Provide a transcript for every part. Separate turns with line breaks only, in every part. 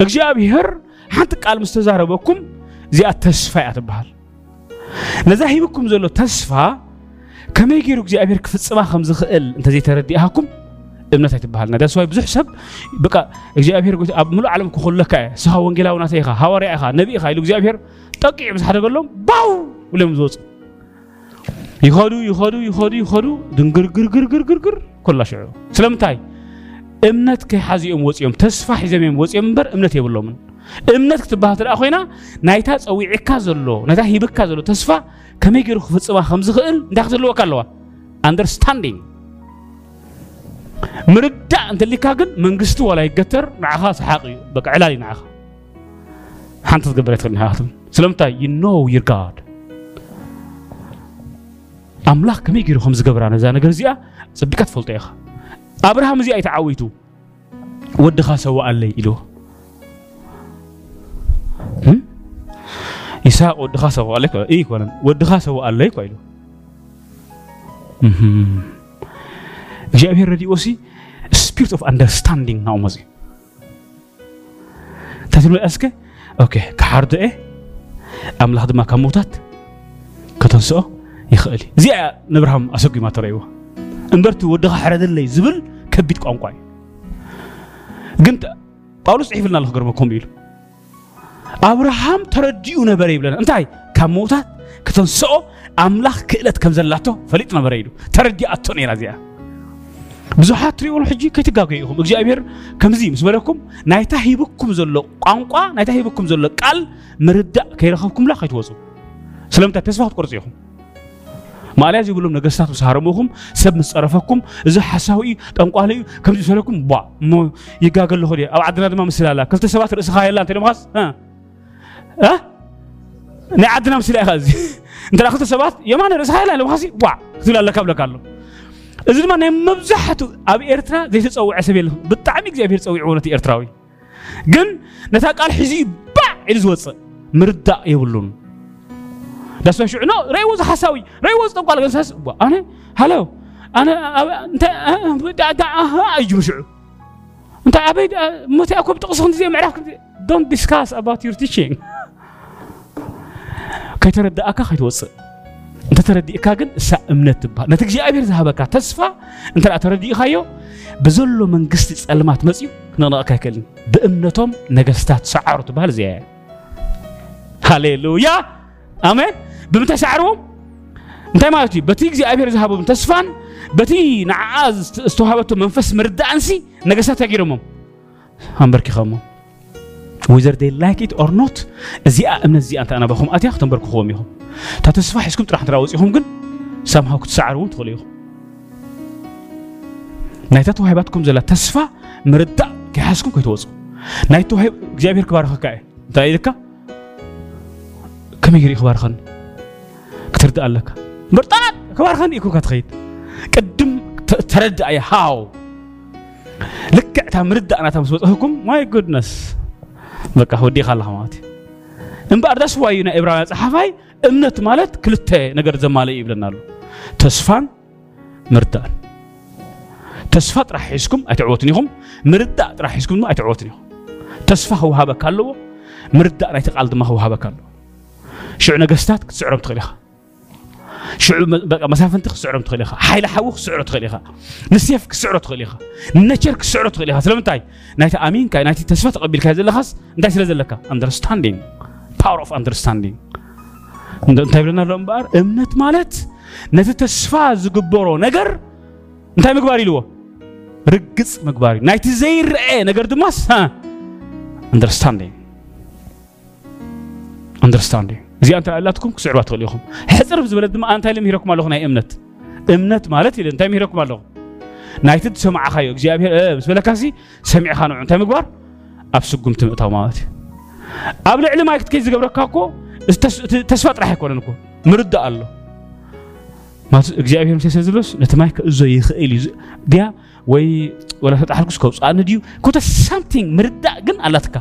اجابيهر حتى قال مستزاربكم زي التسفا يتبهل نزاهي بكم زلو تسفا كما يجيرو اجابيهر في سما خمز خئل انت زي تردي اهكم ابنة تبهل نداس واي بزح سب بقى اجابيهر قلت اب ملو علم كخول لك سها ونجلا وناسيخا هاوري اخا نبي اخا يلو اجابيهر تقيع بس حدا قلهم باو ولم زوت يخادو يخادو يخادو يخادو دنقر قر قر قر قر قر كل شعور سلام تاي እምነት ከይሓዚኦም ወፂኦም ተስፋ ሒዘም እዮም ወፂኦም እምበር እምነት የብሎምን። እምነት ክትበሃል ተደኣ ኮይና ናይታ ፀዊዕካ ዘሎ ናይታ ሂብካ ዘሎ ተስፋ ከመይ ገይሩ ክፍፅማ ከም ዝኽእል እንታይ ክትህልወካ ኣለዋ። ኣንደርስታንዲንግ ምርዳእ እንተሊካ ግን መንግስቲ ዋላ ይገተር ንዓኻ ሰሓቅ እዩ። በቃ ዕላል እዩ ንዓኻ። ሓንቲ ትገብር ኣይትኽእል ኒኻ ስለምንታይ? ዩ ኖ ዩር ጋድ ኣምላኽ ከመይ ገይሩ ከም ዝገብራ ነዛ ነገር እዚኣ ፀቢቃ ትፈልጦ ኢኻ ኣብርሃም እዚኣ ኣይተዓዊቱ ወድኻ ሰዋኣለይ ኢልዎ ይስሐቅ ወድኻ ሰዋኣለይ ይኮነን ወድኻ ሰዋኣለይ እኳ ኢሉ። እግዚኣብሔር ረዲኦሲ ስፒሪት ኦፍ ኣንደርስታንዲንግ ናኡ መፅኡ እንታይ ትብል ኣስከ ኦኬ ክሓርድአ ኣምላኽ ድማ ካብ ሞታት ከተንስኦ ይኽእል እዚኣ ንብርሃም ኣሰጉማ ተረእይዎ እምበርቲ ወድኻ ሕረደለይ ዝብል ከቢድ ቋንቋ እዩ። ግን ጳውሎስ ፅሒፍልና ኣሎ ክገርመኩም ኢሉ። ኣብርሃም ተረዲኡ ነበረ ይብለና። እንታይ? ካብ ሞታት ከተንስኦ ኣምላኽ ክእለት ከም ዘላቶ ፈሊጥ ነበረ ኢሉ። ተረዲኣቶ ነይራ እዚኣ። ብዙሓት ትሪእዎም ሕጂ ከይትጋገዩ ኢኹም እግዚኣብሔር ከምዚ ምስ በለኩም ናይታ ሂብኩም ዘሎ ቋንቋ ናይታ ሂብኩም ዘሎ ቃል ምርዳእ ከይረኸብኩምላ ከይትወፁ። ስለምንታይ ተስፋ ክትቆርፁ ኢኹም ماليز يقولون نجستاتو سهرموكم سب مسرفكم إذا حساوي تنقالي كم تسولكم با مو يقال له هدي أو عدنا دم مسلا لا كلت سبات رأس خيال الله تنم خاص ها ها نعدنا مسلا خاز أنت أخذت سبات يمان رأس خيال الله مخاسي با تلا الله قبل قالوا إذا ما نم مبزحته أبي إرترا زي تسوي عسبيل لهم بالتعميق زي أبي تسوي عونتي إرتراوي جن نتاك الحزيب با إلزوتس مرداء يقولون داس باش نو ريوز حساوي ريوز طبقا لك أساس أنا هلو أنا انت دا دا أها أجي مشعو انت ابي متى اكو بتقصون زي معرفك دونت ديسكاس اباوت يور تيتشينج كي ترد اكا خي توص انت ترد اكا كن سا امنت با نتجي ابير ذهبك تصفى انت لا ترد اخايو بزلو منغستي صلمات مسيو كننا اكاكل بامنتهم نغستات سعرت بهال زي هاليلويا امين بمتسعرو انت ما قلتي بتي جزي ابير ذهبوا بتي نعاز استوهبته منفس مرد انسي نجسات غيرهم همبركي خمو وذر دي لايك ات اور نوت زي امن زي انت أنا بخوم اتي اختم بركو خوم يهم تا تسفا حسكم تراوز يهم كن سامها كنت سعرو تقولي يهم نايتا توهباتكم زلا تسفا مرد كي حسكم كي توزو هيب جابير كبار خكاي تايدكا كم يجري خبار خن كترد لك برطان كبار خان يكون كتخيد قدم ترد اي هاو لك تمرد أنا تمس وتحكم ماي جودنس بقى ودي خلاص مات ان بعد اسوا يونا إبراهيم صحفاي امنت مالت كلته نجر زمالي يبلنال تسفان مردان تسفا راح يسكم اتعوتنيهم مرد راح يسكم ما اتعوتنيهم تسفا هو هذا كله مرد راح يتقال ما هو هذا كله شو نجستات تسعرب تغليها ሽዑ መሳፍንቲ ክስዕሮ ትኽእል ኢኻ ሓይሊ ሓዊ ክስዕሮ ትኽእል ኢኻ ንሴፍ ክስዕሮ ትኽእል ኢኻ ነቸር ክስዕሮ ትኽእል ኢኻ ስለምንታይ ናይቲ ኣሚንካ ናይቲ ተስፋ ተቐቢልካ ዘለኻስ እንታይ ስለ ዘለካ ኣንደርስታንዲንግ ፓወር ኦፍ ኣንደርስታንዲንግ እንታይ ብለና ኣሎ እምበኣር እምነት ማለት ነቲ ተስፋ ዝግበሮ ነገር እንታይ ምግባር ኢልዎ ርግፅ ምግባር እዩ ናይቲ ዘይርአ ነገር ድማስ ኣንደርስታንዲንግ ኣንደርስታንዲንግ እዚኣ እንታይ ኣላትኩም ክስዕባ ትኽእሉ ኢኹም ሕፅር ብዝበለ ድማ እንታይ ልምሂረኩም ኣለኹ ናይ እምነት እምነት ማለት ኢለ እንታይ ምሂረኩም ኣለኹ ናይቲ ትሰማዕኻዮ እግዚኣብሔር ምስ በለካሲ ሰሚዕኻ ንዑ እንታይ ምግባር ኣብ ስጉምቲ ምእታው ማለት እዩ ኣብ ልዕሊ ማይ ክትከይ ዝገብረካ እኮ ተስፋ ጥራሕ ኣይኮነን እኮ ምርዳእ ኣሎ እግዚኣብሔር ምስ ዘሎስ ነቲ ማይ ክእዞ ይኽእል እዩ ድያ ወይ ወላ ተጣሓልኩስ ከውፃእኒ ድዩ ኮተ ሳምቲንግ ምርዳእ ግን ኣላትካ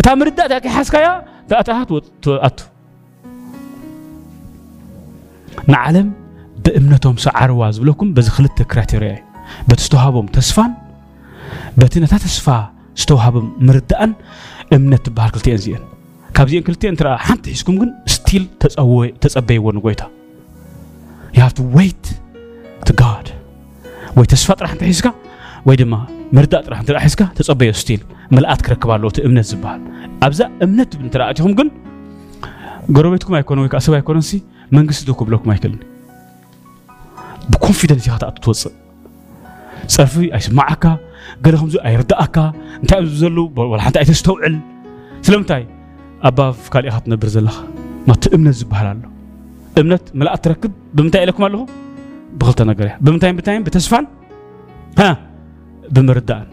እታ ምርዳእ እታ ከይሓዝካያ እታ ኣታሃት ኣቱ نعلم بإمنتهم سعر واز بلوكم بزخلت كراتيريا بتستوهابهم تسفا بتنا تسفا استوهابهم مردأن إمنت بحر كلتين زين كابزين كلتين ترى حمت حسكم جن ستيل تسأوي تسأبي ون قويتا you have to wait to God. وي تسفا ترى حمت حسكا وي دما مردات راح ترى حسكا؟ تسأبي ستيل ملأت كركب على لوت إمنت زبال. أبزأ إمنت بنتراجهم جن قربتكم أيكونوا يكاسوا أيكونوا سي መንግስቲ እኮ ብለኩም አይክልኒ ብኮንፊደንስ ኢኻ ትኣቱ ትወፅእ ፀፊ ኣይስማዓካ ገለ ከምዚ ኣይርዳእካ እንታይ እዮም ዘለዉ ወላ ሓንቲ ኣይተስተውዕል ስለምንታይ ኣባብ ካልእ ኢኻ ትነብር ዘለኻ ናቲ እምነት ዝበሃል ኣሎ እምነት መላእ ትረክብ ብምንታይ ኢለኩም ኣለኹ ብክልተ ነገር እያ ብምንታይ ብምንታይን ብተስፋን ብምርዳእን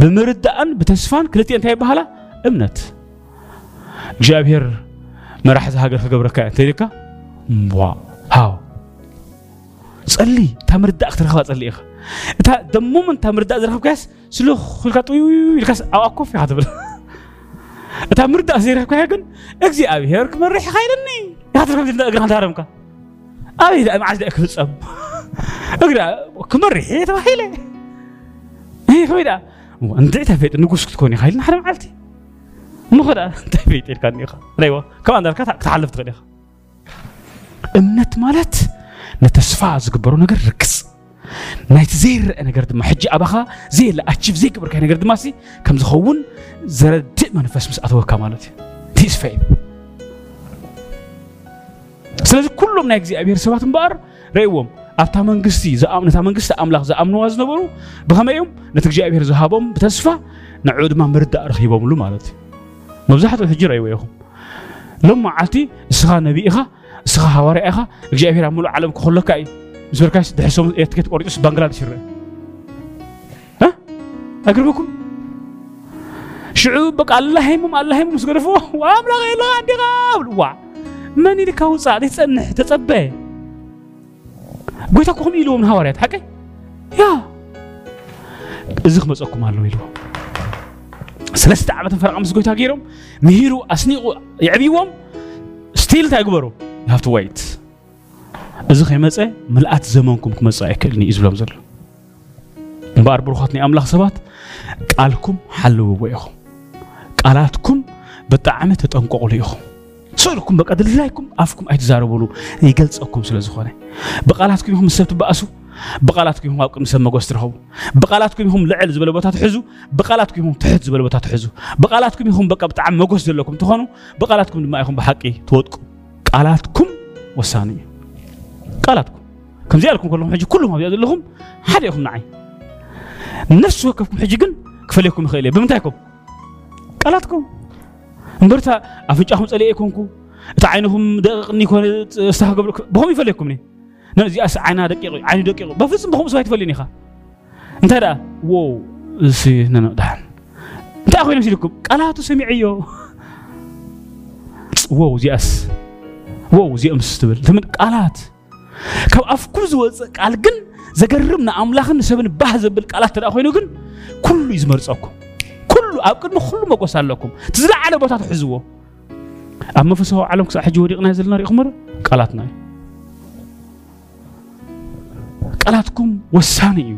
ብምርዳእን ብተስፋን ክልቲኤ እንታይ ይበሃላ እምነት እግዚኣብሔር መራሕቲ ሃገር ክገብረካ እያ እንተይልካ ዋ ሃው ፀሊ እታ ምርዳእ ክትረኽባ ፀሊ ኢኻ እታ ደሞምን እታ ምርዳእ ዝረኽብካያስ ስለ ኮልካ ጥዩ ኢልካስ ኣብኣ ኮፍ ኢኻ ትብል እታ ምርዳእ ዘይረኽብካ ግን እግዚኣብሔር ክመርሕ ኢኻ ኢለኒ ኢኻ ትርከብ እግርኻ ንታሃረምካ ኣበይ ዳ መዓዝ ዳእ ክፍፀም እግዳ ክመርሕ ተባሂለ ከመይ ዳ እንድዕ ተፈይጥ ንጉስ ክትኮን ኢኻ ኢልና ሓደ መዓልቲ እሞ ኸ እንታይ ፈይጥ ኢልካ ኒኢኻ ናይዋ ከምኣ እንዳልካ ክትሓልፍ ትኽእል ኢኻ እምነት ማለት ንተስፋ ዝግበሮ ነገር ርክስ ናይቲ ዘይርአ ነገር ድማ ሕጂ ኣባኻ ዘየለ ኣቺቭ ዘይግብርካይ ነገር ድማ ከም ዝኸውን ዘረድእ መንፈስ ምስ ኣተወካ ማለት እዩ ቲስ ፌይት ስለዚ ኩሎም ናይ እግዚኣብሔር ሰባት እምበኣር ረእይዎም ኣብታ መንግስቲ ነታ መንግስቲ ኣምላኽ ዝኣምንዋ ዝነበሩ ብኸመይ እዮም ነቲ እግዚኣብሔር ዝሃቦም ብተስፋ ንዕኡ ድማ ምርዳእ ረኺቦምሉ ማለት እዩ መብዛሕትኡ ሕጂ ረእይዎ ኢኹም لما عتي سخا نبي إخا سخا هواري إخا إجى أبي رامول عالم كله كاي زبر كاي دحسوم يتكت قريش بنغلاديش ره ها؟ أقربكم؟ شعوب بك الله هيمم الله هيمم سقرفوا وام لا غير لا عندي قابل وا. من اللي كاو صادق تصنح تصبى قلت لكم يلوم هواريات حكي؟ يا. زخ مزقكم الله يلوم ሰለስተ ዓመትን ፈረቕ ምስ ጎይታ ገይሮም ምሂሩ ኣስኒቑ ይዕብይዎም ስቲል እንታይ ግበሩ ሃብቲ ዋይት እዚ ከይመፀ ምልኣት ዘመንኩም ክመፅእ ኣይክእልኒ እዩ ዝብሎም ዘሎ እምበኣር ብሩኻት ናይ ኣምላኽ ሰባት ቃልኩም ሓልውዎ ኢኹም ቃላትኩም ብጣዕሚ ተጠንቀቕሉ ኢኹም ስእልኩም በቃ ድላይኩም ኣፍኩም ኣይትዛረብሉ ይገልፀኩም ስለ ዝኾነ ብቃላትኩም ኢኹም ምስ ሰብ ትበኣሱ بقالاتكم هم هاكم سب مغوس بقالات بقالاتكم هم لعل زبل بوتا حزو بقالاتكم هم تحت زبل بوتا حزو بقالاتكم هم بقى بطعم مغوس ዘለكم تخونو بقالاتكم دما يخون بحقي توتقوا قالاتكم وساني قالاتكم كم زيالكم كلهم حجي كلهم ابي لهم حد يهم معي نفس وكفكم حجي كن كفليكم خيلي بمنتايكم قالاتكم مرتا افنجاهم صلي يكونكم تعينهم دقني كون استهقبلكم بهم يفليكمني ናዚኣስ ዓይና ደቂቑ ዓይኒ ደቂቑ በፍፁም ብከምኡ ሰብ ኣይትፈልዩን ኢኻ እንታይ ደኣ ዎ እሲ ነመቕዳሕን እንታይ ኮይኖም ሲልኩም ቃላቱ ሰሚዐ እዮ ዎው እዚኣስ ዎው እዚኦምስ ትብል ትምን ቃላት ካብ ኣፍኩም ዝወፅእ ቃል ግን ዘገርም ንኣምላኽን ንሰብን ባህ ዘብል ቃላት ተደኣ ኮይኑ ግን ኩሉ እዩ ዝመርፀኩም ኩሉ ኣብ ቅድሚ ኩሉ መቆስ ኣለኩም እቲ ዝለዓለ ቦታ ትሕዝዎ ኣብ መንፈሳዊ ዓለም ክሳብ ሕጂ ወዲቕና ዘለና ሪኢኹም ቃላትና እዩ ቃላትኩም ወሳኒ እዩ።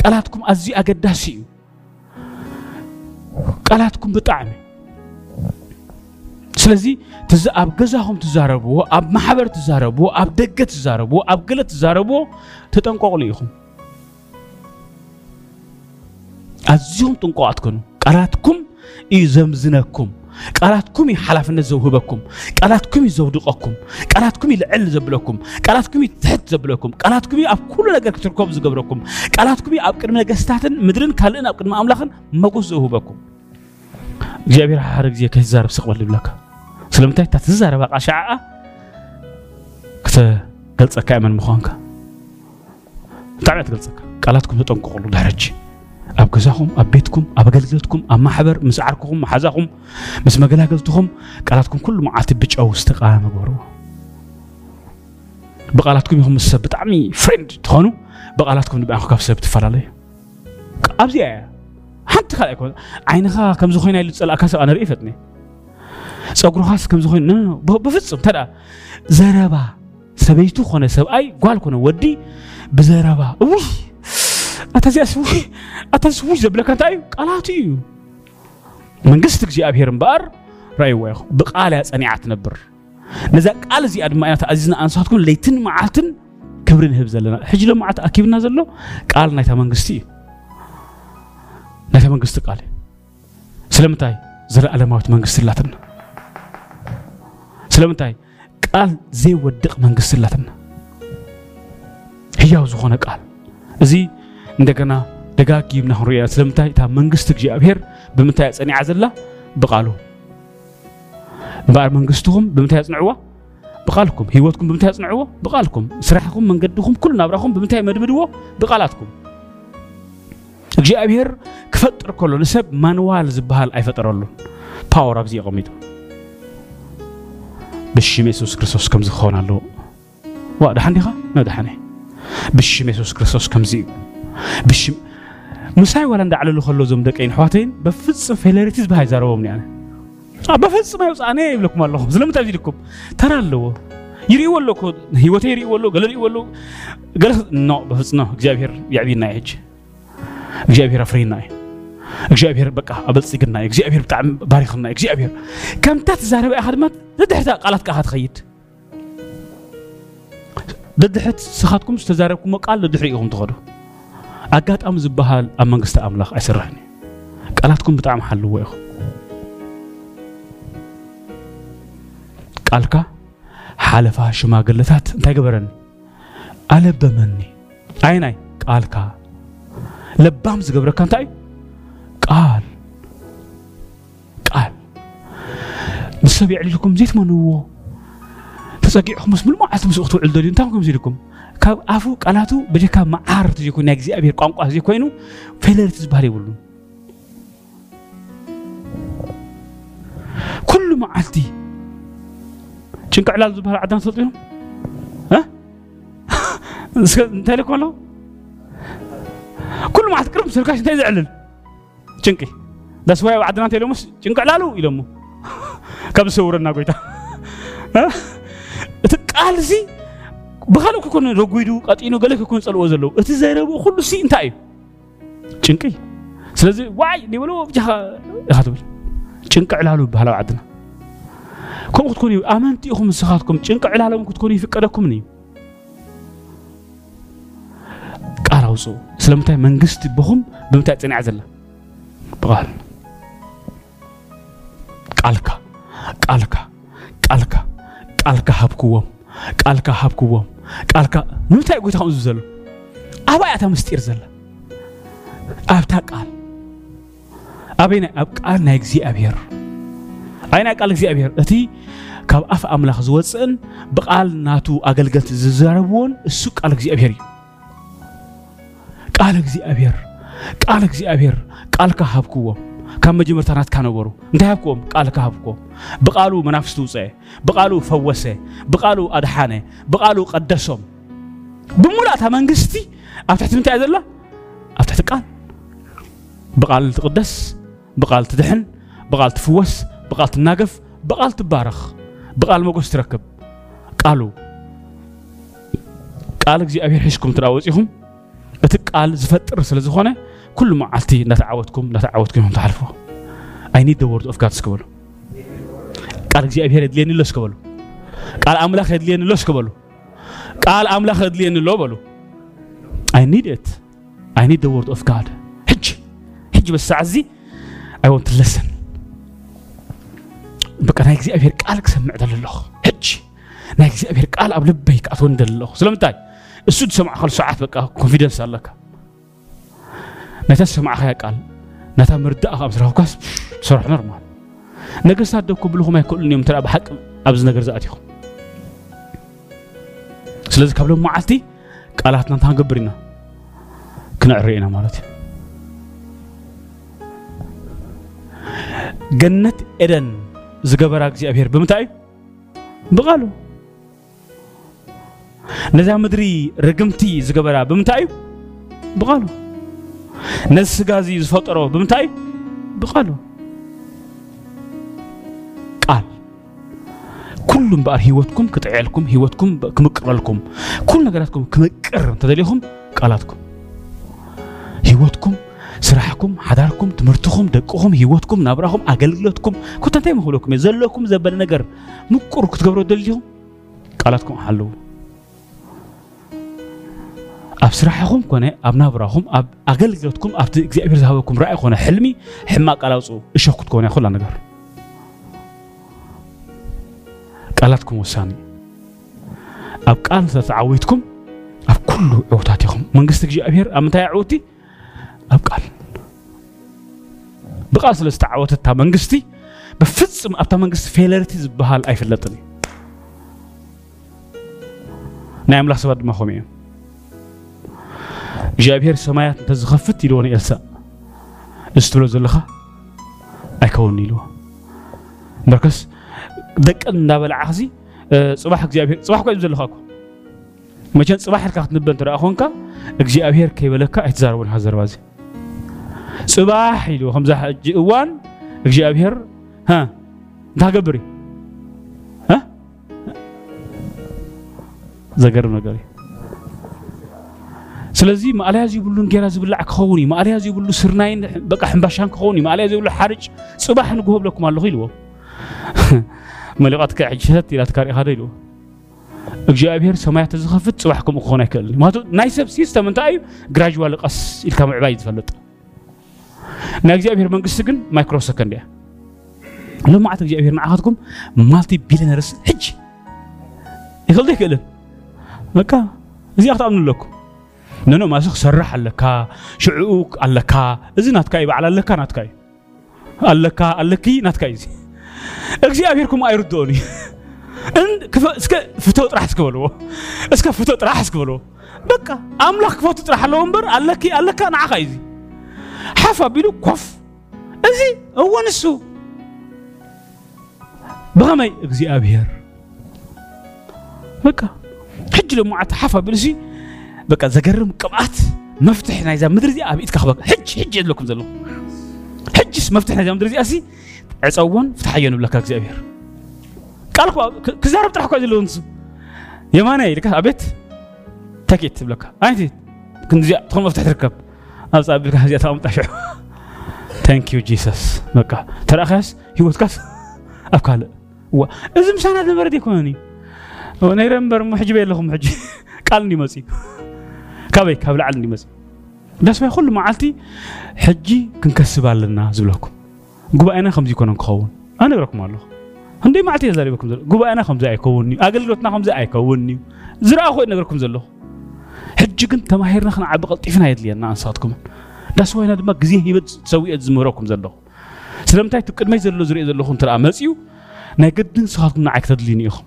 ቃላትኩም ኣዝዩ ኣገዳሲ እዩ። ቃላትኩም ብጣዕሚ። ስለዚ ኣብ ገዛኹም ትዛረብዎ ኣብ ማሕበር ትዛረብዎ ኣብ ደገ ትዛረብዎ ኣብ ገለ ትዛረብዎ ተጠንቀቕሉ ኢኹም። ኣዝዮም ጥንቁቃት ኮኑ እዩ ዘምዝነኩም ቃላትኩም ሓላፍነት ዘውህበኩም ቃላትኩም ዘውድቐኩም ቃላትኩም ልዕል ዘብለኩም ቃላትኩም ትሕት ዘብለኩም ቃላትኩም ኣብ ኩሉ ነገር ክትርከቡ ዝገብረኩም ቃላትኩም ኣብ ቅድሚ ነገስታትን ምድርን ካልእን ኣብ ቅድሚ ኣምላኽን መጎስ ዘውህበኩም እግዚኣብሔር ሓደ ግዜ ከይዛረብ ስቕበል ይብለካ ስለምንታይ እታ ትዛረባ ቃሻዓኣ ክትገልፀካ እመን ምዃንካ ብጣዕሚ እያ ትገልፀካ ቃላትኩም ተጠንቅቕሉ ድሕረጂ ኣብ ገዛኹም ኣብ ቤትኩም ኣብ ኣገልገልትኩም ኣብ ማሕበር ምስ ዓርክኹም መሓዛኹም ምስ መገላገልትኹም ቃላትኩም ኩሉ መዓልቲ ብጨው ዝተቃመ ግበርዎ ብቓላትኩም ኢኹም ምስ ሰብ ብጣዕሚ ፍሬንድ ትኾኑ ብቓላትኩም ንባንኩ ካብ ሰብ ትፈላለዩ ኣብዚኣ እያ ሓንቲ ካልእ ኮ ዓይንኻ ከምዚ ኮይና ኢሉ ዝፀላእካ ሰብ ኣነርኢ ፈጥኒ ፀጉርኻስ ከምዚ ኮይኑ ብፍፅም እንተ ዘረባ ሰበይቱ ኮነ ሰብኣይ ጓል ኮነ ወዲ ብዘረባ እውይ ውይ ዘብለካ እንታይ ቃላቱ እዩ። መንግስቲ እግዚኣብሔር እምበኣር ራእይዋ ኢኹም ብቃል እያ ፀኒዓ ትነብር ነዛ ቃል እዚኣ ድማ ኢና ተኣዚዝና ኣንሳትኩም ለይትን መዓልትን ክብሪ ንህብ ዘለና። ሕጂ ሎመዓልቲ ኣኪብና ዘሎ ቃል ናይታ መንግስቲ እዩ። ናይታ መንግስቲ ቃል ስለምንታይ ዘለኣለማዊት መንግስቲ ኣላትና ስለምንታይ ቃል ዘይወድቕ መንግስቲ ኣላትና ህያው ዝኾነ ቃል። እዚ እንደገና ደጋግ ይብና ሁሪያ ስለምንታይ እታ መንግስቲ እግዚኣብሔር ብምንታይ ኣፀኒዓ ዘላ ብቓሉ እምበር መንግስትኩም ብምንታይ ኣፅንዕዋ ብቓልኩም ሂወትኩም ብምንታይ ኣፅንዕዎ ብቓልኩም ስራሕኩም መንገድኩም ኩሉ ናብራኩም ብምንታይ መድምድዎ ብቓላትኩም እግዚኣብሔር ክፈጥር ከሎ ንሰብ ማንዋል ዝበሃል ኣይፈጠረሉን ፓወር ኣብዚ የቐሚጡ ብሽም የሱስ ክርስቶስ ከምዚ ክኸውን ኣለዎ ዋ ድሓን ዲኻ ነድሓነ ብሽም የሱስ ክርስቶስ ከምዚ እዩ بش مساي ولا عند على الخلو زم دقين حواتين؟ بفصم فيلريتيز بهاي زاربهم يعني. آه، بفصم يوصاني يبلكم الله. زلم تعرف لكم ترى الله يريوا له كود هيوته يريوا له قال يريوا له قال نو بفصم نو እግዚአብሔር ያብይና ይሄጅ እግዚአብሔር አፍሪና ይሄ እግዚአብሔር በቃ አበልጽግና እግዚአብሔር ብጣዕሚ ባሪኽና እግዚአብሔር ከምታ ትዛረበ ኢኻ ድማ ደድሕታ ቃላት ቃኻ ትኸይድ ደድሕት ስኻትኩም ዝተዛረብኩሞ ቃል ደድሕሪ ኢኹም ትኸዱ ኣጋጣሚ ዝበሃል ኣብ መንግስቲ ኣምላኽ ኣይስራሕን እዩ ቃላትኩም ብጣዕሚ ሓልዎ ኢኹም ቃልካ ሓለፋ ሽማግለታት እንታይ ገበረኒ ኣለበመኒ ኣይናይ ቃልካ ለባም ዝገብረካ እንታይ እዩ ቃል ቃል ምስ ሰብ የዕሊልኩም ዘይትመንዎ ተፀጊዕኹም ምስ ምልማዓት ምስኡ ክትውዕል ደልዩ እንታይ ከምዚ ኢልኩም ካብ ኣፉ ቃላቱ በጀካ መዓር ተዘይኮይኑ ናይ እግዚኣብሔር ቋንቋ ዘይኮይኑ ፌለርቲ ዝበሃል የብሉን ኩሉ መዓልቲ ጭንቅዕላል ዝበሃል ዓዳም ኢኖም እንታይ ልኩም ኣለዎ ኩሉ መዓልቲ ቅርብ ስልካሽ እንታይ ዘዕልል? ጭንቂ። ዳስዋይ ኣብ ዓድና እንታይ ኢሎሞስ ጭንቅዕላሉ ኢሎሞ። ካብ ዝሰውረና ጎይታ እቲ ቃል بخالو كون رغويدو قطينو قال كون صلوا زلو اتي زيربو كل سي انتاي ጭንቂ ስለዚ ዋይ ኒበሎ ብጃኻ ኢኻ ትብል ጭንቂ ዕላሉ ባህላዊ ዓድና ከምኡ ክትኮኑ እዩ ኣመንቲ ኢኹም ንስኻትኩም ጭንቂ ዕላሎም ክትኮኑ ይፍቀደኩምን እዩ ቃል ኣውፅኡ ስለምንታይ መንግስቲ ብኹም ብምንታይ ፅኒዓ ዘላ ብቓል ቃልካ ቃልካ ቃልካ ቃልካ ሃብክዎም ቃልካ ሃብክዎም ቃልካ ንምንታይ ጎይታ ከምኡ ዘሎ እታ ምስጢር ዘላ ኣብታ ቃል ኣበይ ኣብ ቃል ናይ እግዚኣብሔር ኣይ ናይ ቃል እግዚኣብሔር እቲ ካብ ኣፍ ኣምላኽ ዝወፅእን ብቃል ናቱ ኣገልገልቲ ዝዛረብዎን እሱ ቃል እግዚኣብሔር እዩ። ቃል እግዚኣብሔር ቃል እግዚኣብሔር ቃልካ ሃብክዎም ካብ መጀመርታ ናትካ ነበሩ እንታይ ሃብክዎም? ቃልካ ሃብክዎም ብቃሉ መናፍስቲ ውፅአ ብቃሉ ፈወሰ ብቃሉ ኣድሓነ ብቃሉ ቀደሶም። ብሙላእ እታ መንግስቲ ኣብ ትሕቲ ምንታይ እያ ዘላ? ኣብ ትሕቲ ቃል። ብቃል ትቅደስ ብቃል ትድሕን ብቃል ትፍወስ ብቃል ትናገፍ ብቃል ትባረኽ ብቃል መጎስ ትረክብ። ቃሉ ቃል እግዚኣብሔር ሒዝኩም ትዳ ወፂኹም እቲ ቃል ዝፈጥር ስለ ዝኾነ كل معلتي نتعودكم نتعودكم تعرفوا I need the word of God ስክበሉ ቃል እግዚአብሔር የድልየኒ ሎ ስክበሉ ቃል አምላክ የድልየኒ ሎ ስክበሉ ቃል አምላክ የድልየኒ ሎ በሉ I need it I need the word of God ሕጂ ሕጂ በሳዕ እዚ I want to listen በቃ ናይ እግዚኣብሔር ቃል ክሰምዕ ዘሎ ኣለኹ ሕጂ ናይ እግዚኣብሔር ቃል ኣብ ልበይ ክኣትወኒ ዘሎ ኣለኹ ስለምንታይ እሱ ዝሰማዕ ከሉ ሰዓት በቃ ኮንፊደንስ ኣለካ ነታ ዝሰማዕኸያ ቃል ነታ ምርዳእኻ ምስ ረኸብካስ ትሰርሑ ኖርማል። ነገስታት ደው ክብልኹም ኣይክእሉን እዮም እንተ ብሓቂ ኣብዚ ነገር ዝኣትኹም። ስለዚ ካብ ሎም መዓልቲ ቃላትና እንታ ክንገብር ኢና ክነዕሪ ኢና ማለት እዩ። ገነት ኤደን ዝገበራ እግዚኣብሔር ብምንታይ እዩ? ብቃሉ ነዛ ምድሪ ርግምቲ ዝገበራ ብምንታይ እዩ? ብቃሉ نسجازي فطره بمتاي بقالو قال كلهم بقى هيوتكم كتعيلكم هيوتكم كمقرلكم كل نغراتكم كمقر تدليهم قالاتكم هيوتكم سراحكم حداركم تمرتكم دقكم هيوتكم نابراهم اغلغلتكم كنت انت مهلكم زلكم زبل نغر مقر كتغبروا دليهم قالاتكم حلو ኣብ ስራሕኹም ኮነ ኣብ ናብራኹም ኣብ ኣገልግሎትኩም ኣብቲ እግዚኣብሔር ዝሃበኩም ራእይ ኮነ ሕልሚ ሕማቅ ቃላውፁ እሸክ ክትኮነ ይኹላ ነገር ቃላትኩም ውሳኒ ኣብ ቃል እንተተዓወትኩም ኣብ ኩሉ ዕውታት ኢኹም መንግስቲ እግዚኣብሔር ኣብ ምንታይ ዕውቲ ኣብ ቃል ብቃል ስለ ዝተዓወተ እታ መንግስቲ ብፍፅም ኣብታ መንግስቲ ፌለርቲ ዝበሃል ኣይፈለጥን እዩ ናይ ኣምላኽ ሰባት ድማ ከምኡ እዮም እግዚኣብሔር ሰማያት እንተዝኸፍት ኢልዎ ንኤልሳዕ እዚ ትብሎ ዘለኻ ኣይከውን ኢልዎ እምበርከስ ደቀን እናበልዓኽ ዚ ፅባሕ እግዚኣብሔር ፅባሕ ኳ እዩ ዘለኻ እኮ መቸን ፅባሕ ኢልካ ክትንበ እንተደኣ ኮንካ እግዚኣብሔር ከይበለካ ኣይትዛረቡንካ ዘረባ እዚ ፅባሕ ኢልዎ ከምዛ ሕጂ እዋን እግዚኣብሔር እንታይ ገብር እዩ ዘገርም ነገር እዩ سلزي ما عليها زي بقولون جرا زي بقولك خوني ما عليها زي بقولو سرناين بقى حنبشان خوني ما عليها زي بقولو حرج صباح نقول لكم الله غيلو ما لقات كعجات لا تكاري هذا يلو اجا ابير سمعت زخفت صباحكم اخونا كل ما تو نايسب سيستم انت اي جراجوال قص الكام عبايد فلط نا اجا ابير منقسكن مايكرو سكندية لو ما اجا ابير معاكم مالتي بيلنرس هج يخلد كل بكا زي اخت لكم ننو ماسخ سرح لكا شعوك لكا ازي ناتكاي على لكا ناتكاي لكا لكي ناتكاي اكزي ابيركم ايردوني إن كف إسك فتوت راح تقولوا إسك فتوت راح تقولوا بقى املك فتوت راح له أمبر لكي لكا زي حفا بيلو كف. ازي هو نسو. بغمي اكزي ابير بكا حجلو معت حفا بلسي بقى زجرم قبات مفتح ناي زعما مدري ابي اتك خبق حج حج يدلكم زلو حجس مفتح ناي زعما مدري اسي عصون فتحيه نبلك اغزابير قالكوا كزارب طرحكوا زلو انس يماني لك ابيت تكيت بلاك انت كنت زي تخم مفتح تركب اصاب لك زي تام طاش ثانك يو جيسس بقى ترى خلاص هو تكاس افكال و ازم سنه نبرد يكوني ونيرم برمحجبي لهم حجي قالني مصيب ካበይ ካብ ላዕሊ እንዲመፅእ ዳስባይ ኩሉ መዓልቲ ሕጂ ክንከስብ ኣለና ዝብለኩም ጉባኤና ከምዚ ይኮነን ክኸውን ኣነግረኩም ኣለኹ ክንደይ መዓልቲ እየ ዛሪበኩም ዘሎ ጉባኤና ከምዚ ኣይከውን እዩ ኣገልግሎትና ከምዚ ኣይከውን እዩ ዝረኣኹ የ ነገርኩም ዘለኹ ሕጂ ግን ተማሂርና ክንዓቢ ቀልጢፍና የድልየና እንስኻትኩምን ዳስዋይና ድማ ግዜ ሂበት ሰዊእት ዝምህረኩም ዘለኹ ስለምንታይ እቲ ቅድመይ ዘሎ ዝሪኦ ዘለኹ እንትኣ መፅኡ ናይ ገድን ስኻትኩም ንዓይ ክተድልዩኒ ኢኹም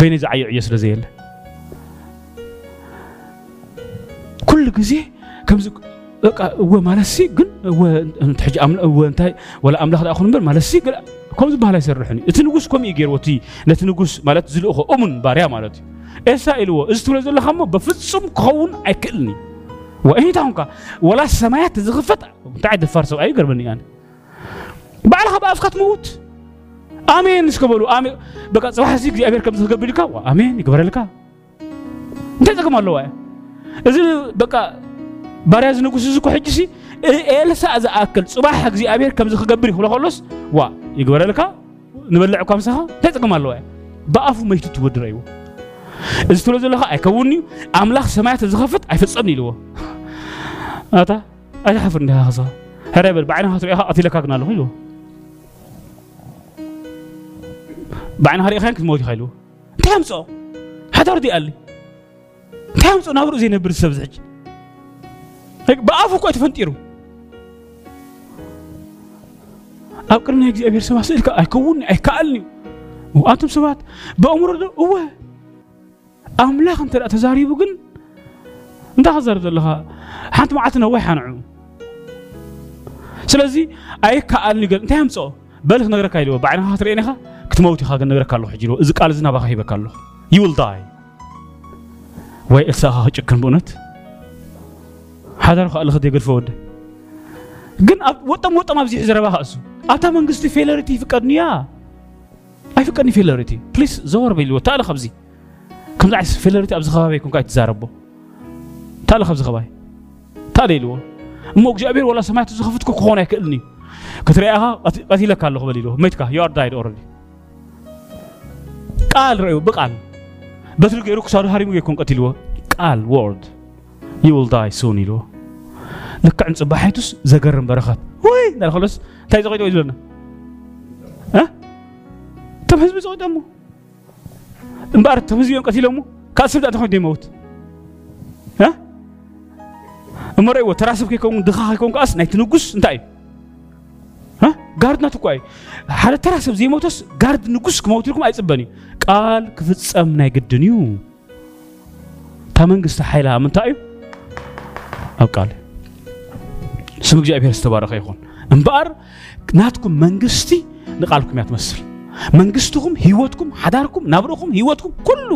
በይነይ ዝዓይዕ እየ ስለ ዘየለ كل جزيه كم زك هو مالسي قل هو تحج أمل هو أنت ولا أمل هذا أخون بير مالسي قل. كم زبها لا يسرحني تنقص كم يجير وتي نتنقص مالت زلوه أمن باريا مالتي إسرائيل هو استولى زل خمر بفتصم كون أكلني. وإيه تونك ولا السماوات زغفت تعد الفرس أي قربني أنا يعني. بعلها بأفقت موت. آمين سكبلو آمين. بقى صباح زيك زي أبيركم زغبلكا آمين يقبر لك. أنت تكمل له إذا بقى باريز نقص زكو حجسي ኤልሳ ዝኣክል ፅባሕ እግዚኣብሔር ከምዚ ክገብር ይኽእሎ ከሎስ ዋ ይግበረልካ ንበልዕ እኳ ምሳኻ እንታይ ጥቕም ኣለዋ እያ ብኣፉ መይቱ ትወድረ ይዎ እዚ ትብሎ ዘለካ ኣይከውን እዩ ኣምላኽ ሰማያት ዝኸፍት ኣይፈፀምኒ ኢልዎ ኣታ ኣይትሓፍር እንዲኻ ክስኻ ሕረ በል ብዓይንኻ ትሪኢኻ ቀቲለካ ግን ኣለኹ ኢልዎ ብዓይንኻ ሪኢኻን ክትመውት ኢኻ ኢልዎ እንታይ ኣምፅኦ ሓታ ርዲኣሊ ሃምፁ ናብርኡ ዘይነብር ሰብ ዝሕጂ ብኣፉ እኳ ተፈንጢሩ ኣብ ቅድሚ ናይ እግዚኣብሔር ሰባት ስእልካ ኣይከውንኒ ኣይከኣልኒ እዩ ኣብቶም ሰባት ብእምሮ ዶ እወ ኣምላኽ እንተ ተዛሪቡ ግን እንታይ ክዛርብ ዘለኻ ሓንቲ መዓልቲ ነዋይ ሓንዑ ስለዚ ኣይከኣልኒ ገ እንታይ ኣምፅኦ በል ክነግረካ ኢልዎ ብዓይንኻ ክትርእየኒ ኢኻ ክትመውት ኢኻ ክነግረካ ኣለኹ ሕጂ ኢልዎ እዚ ቃል እዚ ናባኻ ሂበካ ኣለኹ ዩ ል ዳይ وي اساها شكن بونت هذا رخ الله خديك الفود جن وطم وطم ابزي زربا هاسو اتا منغستي فيلرتي فقدنيا اي فقدني فيلرتي بليز زور بيلو تعال خبزي كم زعس فيلرتي ابز خبا بيكون قاعد تزاربو تعال خبز خباي تعال يلو مو جابير ولا سمعت زخفتك كون ياكلني كتريها قتيلك الله خبليلو ميتكا يو ار دايد اوريدي قال رايو بقال بترك إروك صار هاري مجيء كون قتلوا قال وورد you will die soon يلو لك عن صباحيتوس زجرم برخات وي نال خلص تايز قيد ويز بنا ها تم هزم زود أمو مبارك تم هزم قتل أمو كاسر دات خوي ديموت ها مرة يو تراسف كي كون دخا كي كون كاس نايت نوجس نتاي ها? جارد ناتوكاي حدا ترى سب زي موتوس جارد نقص كموت لكم أي سبني قال كفت أمنا يقدنيو تمن قصة حيلها من تايو أو قال سمك جاي بيرس تبارك يخون أمبار ناتكم منقستي نقالكم يا تمثل መንግስትኩም ህይወትኩም ሓዳርኩም ናብርኩም ህይወትኩም ኩሉ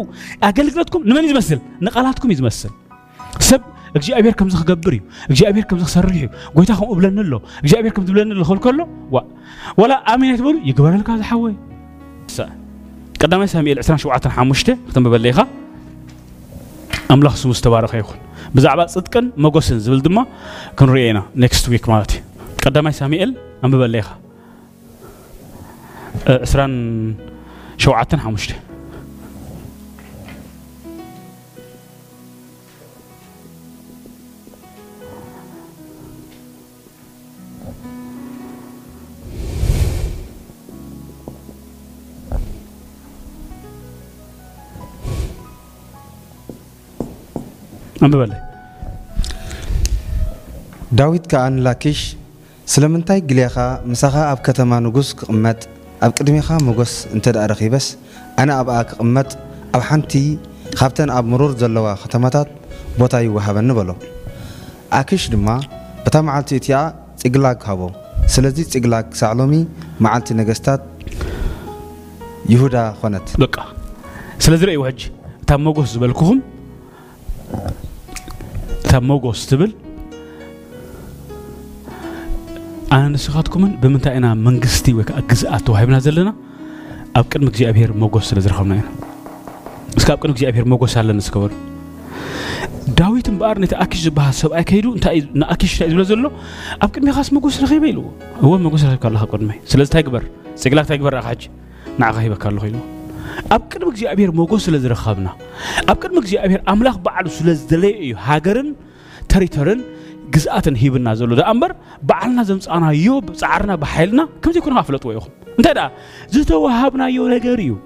ኣገልግሎትኩም ንመን እዩ ዝመስል ንቓላትኩም እዩ ዝመስል እግዚኣብሔር ከም ዝክገብር እዩ እግዚኣብሔር ከም ዝክሰርሕ እዩ ጎይታ ከምኡ ብለኒ ኣሎ እግዚኣብሔር ከም ዝብለኒ ዝኽእል ከሎ ዋላ ኣሚን ኣይትበሉ ይግበረልካ ዝሓወይ ቀዳማይ ሳሙኤል 27 5 ክትንብበለ ኢኻ ኣምላኽ ስሙ ዝተባረኸ ይኹን ብዛዕባ ፅድቅን መጎስን ዝብል ድማ ክንሪኦ ኢና ኔክስት ዊክ ማለት እዩ ቀዳማይ ሳሙኤል ኣንብበለ ኢኻ 27 5 አንብበለይ
ዳዊት ከዓ ንላኪሽ ስለምንታይ ግልያኻ ምሳኻ ኣብ ከተማ ንጉስ ክቕመጥ ኣብ ቅድሚኻ መጎስ እንተ ደኣ ረኺበስ ኣነ ኣብኣ ክቕመጥ ኣብ ሓንቲ ካብተን ኣብ ምሩር ዘለዋ ከተማታት ቦታ ይወሃበኒ በሎ። ኣኪሽ ድማ በታ መዓልቲ እቲኣ ፅግላግ ሃቦ። ስለዚ ፅግላግ ክሳዕ ሎሚ መዓልቲ ነገስታት ይሁዳ ኮነት
በቃ። ስለዚ ረእይዎ ሕጂ እታ መጎስ ዝበልክኹም መጎስ ትብል? ኣነ ንስኻትኩምን ብምንታይ ኢና መንግስቲ ወይ ከዓ ግዝኣት ተዋሂብና ዘለና? ኣብ ቅድሚ እግዚኣብሔር መጎስ ስለ ዝረኸብና ኢና። እስካ ኣብ ቅድሚ እግዚኣብሔር መጎስ ኣለኒ ዝገበሩ ዳዊት እምበኣር ነቲ ኣኪሽ ዝበሃል ሰብኣይ ከይዱ ንኣኪሽ እንታይ ዝብሎ ዘሎ? ኣብ ቅድሚኻስ መጎስ ረኺበ ኢልዎ እዎ መጎስ ረኺብካ ኣለካ ቅድመይ ስለዚ እንታይ ግበር? ፅግላግ እንታይ ግበር ኣኻ ሕጂ? ንዓኻ ሂበካ ኣለኹ ኢልዎ أب كل مجزي أبير موجود سلز رخابنا أب كل مجزي أبير أملاخ بعد دلي دلائي هاجرن تريترن جزءاتن هيبنا زلوا ده أمبر بعلنا زمس أنا يوب سعرنا بحيلنا كم تكون هافلت ويهم أنت ده زتوا وهابنا يو نجاريو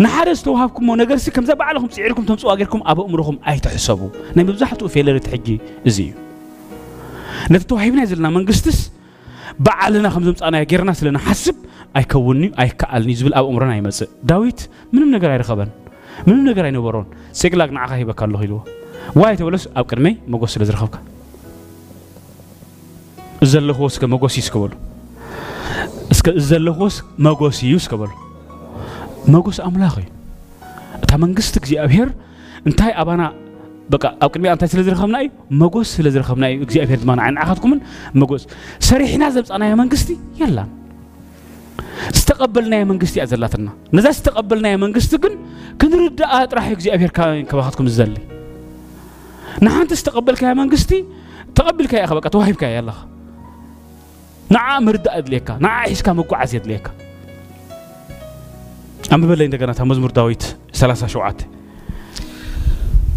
نحارس توهابكم ونجرسي كم زب علىهم سعركم تمسوا أجركم أبو أمرهم أي تحسبوا نبي بزحتوا في لرة زيو نتوهيبنا زلنا من قستس بعلنا خمسة أنا جيرنا سلنا حسب أي كوني أي كألني زبل أبو عمرنا أي مزة داويت من من جرى رخبان من من جرى نبرون سكلاك نعاقه يبقى الله يلو وايت ولس أبو كرمي مقص لزرخك زلخوس كمقص يسكبل اسك زلخوس مقص يسكبل مقص أملاقي تمنجستك زي أبهر انتهي أبانا በቃ ኣብ ቅድሚ ኣብ እንታይ ስለ ዝረኸብና እዩ መጎስ ስለ ዝረኸብና እዩ እግዚኣብሔር ድማ ንዓንዓኻትኩምን መጎስ ሰሪሕና ዘብፃናዮ መንግስቲ የላን ዝተቐበልናዮ መንግስቲ እያ ዘላትና ነዛ ዝተቐበልናዮ መንግስቲ ግን ክንርዳኣ ጥራሕ እግዚኣብሔር ከባኻትኩም ዝዘሊ ንሓንቲ ዝተቐበልካዮ መንግስቲ ተቐቢልካ ኢኻ በቃ ተዋሂብካ እያ ኣለኻ ንዓ ምርዳእ የድልየካ ንዓ ሒዝካ መጓዓዝ የድልየካ ኣንብበለይ እንደገና እታ መዝሙር ዳዊት 37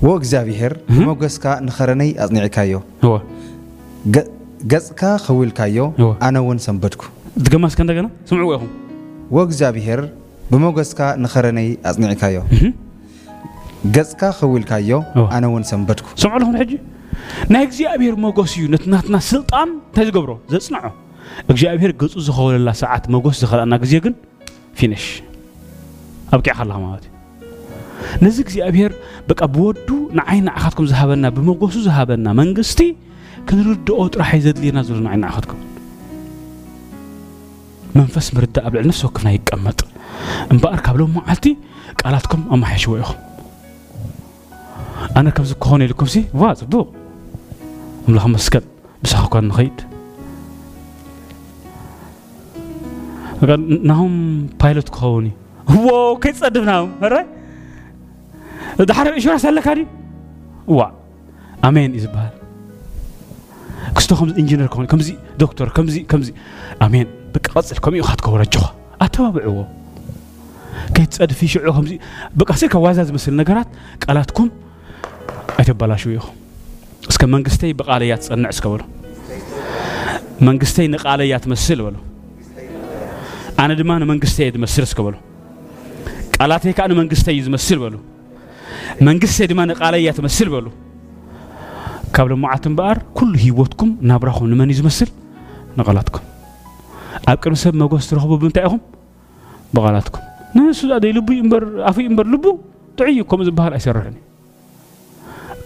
ወ እግዚኣብሔር ብመጎስካ ንኸረነይ ኣጽኒዕካዮ።
هو
ገጽካ ኸዊልካዮ ኣነ እውን ሰንበድኩ።
ትገማስከ እንደገና ስምዕዎ ኢኹም
ወ እግዚኣብሔር ብመጎስካ ንኸረነይ ኣጽኒዕካዮ። ገጽካ ኸዊልካዮ ኣነ እውን ሰንበድኩ።
ስምዑ ለኹም ሕጂ? ናይ እግዚኣብሔር መጎስ እዩ ነቲ ናትና ስልጣን እንታይ ዝገብሮ? ዘጽንዖ። እግዚኣብሔር ገጹ ዝኸወለላ ሰዓት መጎስ ዝኸልአና ግዜ ግን ፊንሽ ኣብቂዕኻ ኣለኻ ማለት እዩ። ነዚ እግዚኣብሔር بك أبودو نعين أخذكم ذهبنا بمقص ذهبنا من قصتي كنرد أوت راح يزد لي نزول نعين أخذكم منفس مرد قبل نفسه كنا يكمل إن بقى قبل ما عتي قالتكم أما حشويه أنا كم زكوني لكم سي واز بو ملها مسكت بس أخوكم نخيد قال نهم بايلوت كوني واو كيف صدفناهم؟ رأي؟ دحرم إنشورانس هلا كاري وا أمين إزبال كستو خمس إنجينير كون كمزي دكتور كمزي كمزي أمين. بقصل كمي وخات كورة جوه أتابعوه كيتصد في شعو خمزي بقصل كوازاز مثل نقرات قالاتكم أتبلاشو يخو እስከ መንግስተይ ብቃለያ ትጸንዕ እስከ በሎ መንግስተይ ንቃለያ ትመስል በሎ ኣነ ድማ ንመንግስተይ እየ ዝመስል እስከ በሎ ቃላተይ ከዓ ንመንግስተይ እዩ ዝመስል በሎ መንግስት ድማ ነቃለ እያ ትመስል በሉ ካብ ልምዓት እምበኣር ኩሉ ሂወትኩም ናብራኹም ንመን እዩ ዝመስል ንቐላትኩም ኣብ ቅድሚ ሰብ መጎስ ትረኽቡ ብምንታይ ኢኹም ብቓላትኩም ንሱ ዘይ ልቡ እምበር ኣፍ እምበር ልቡ ጥዑይ ከምኡ ዝበሃል ኣይሰርሕን እዩ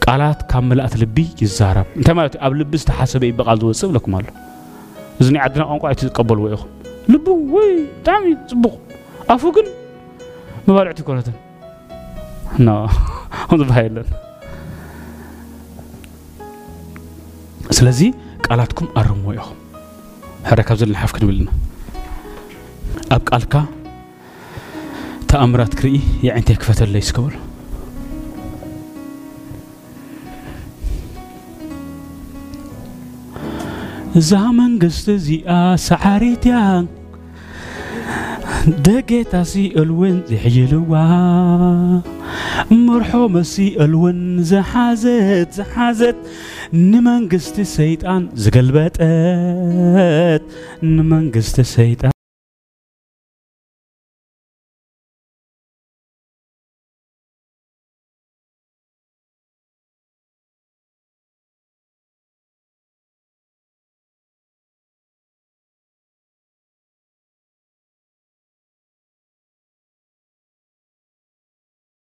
ቃላት ካብ መላእት ልቢ ይዛረብ እንታይ ማለት እዩ ኣብ ልቢ ዝተሓሰበ እዩ ብቓል ዝወፅእ ብለኩም ኣሎ እዚ ናይ ዓድና ቋንቋ እቲ ዝቀበልዎ ኢኹም ልቡ ወይ ብጣዕሚ ፅቡቕ ኣፉ ግን መባልዕቲ ይኮነትን No, on the violent. ስለዚ ቃላትኩም ኣርምዎ ኢኹም ሕረ ካብ ዘለናሓፍ ክንብልና ኣብ ቃልካ ተኣምራት ክርኢ የዕንተይ ክፈተለይ ስክበሉ እዛ መንግስቲ እዚኣ ሳዓሪት እያ ደጌታሲ እልውን ዝሕይልዋ مرحومة سي الون زحزت زحازت نمان سيطان زقلبت نمان قست سيطان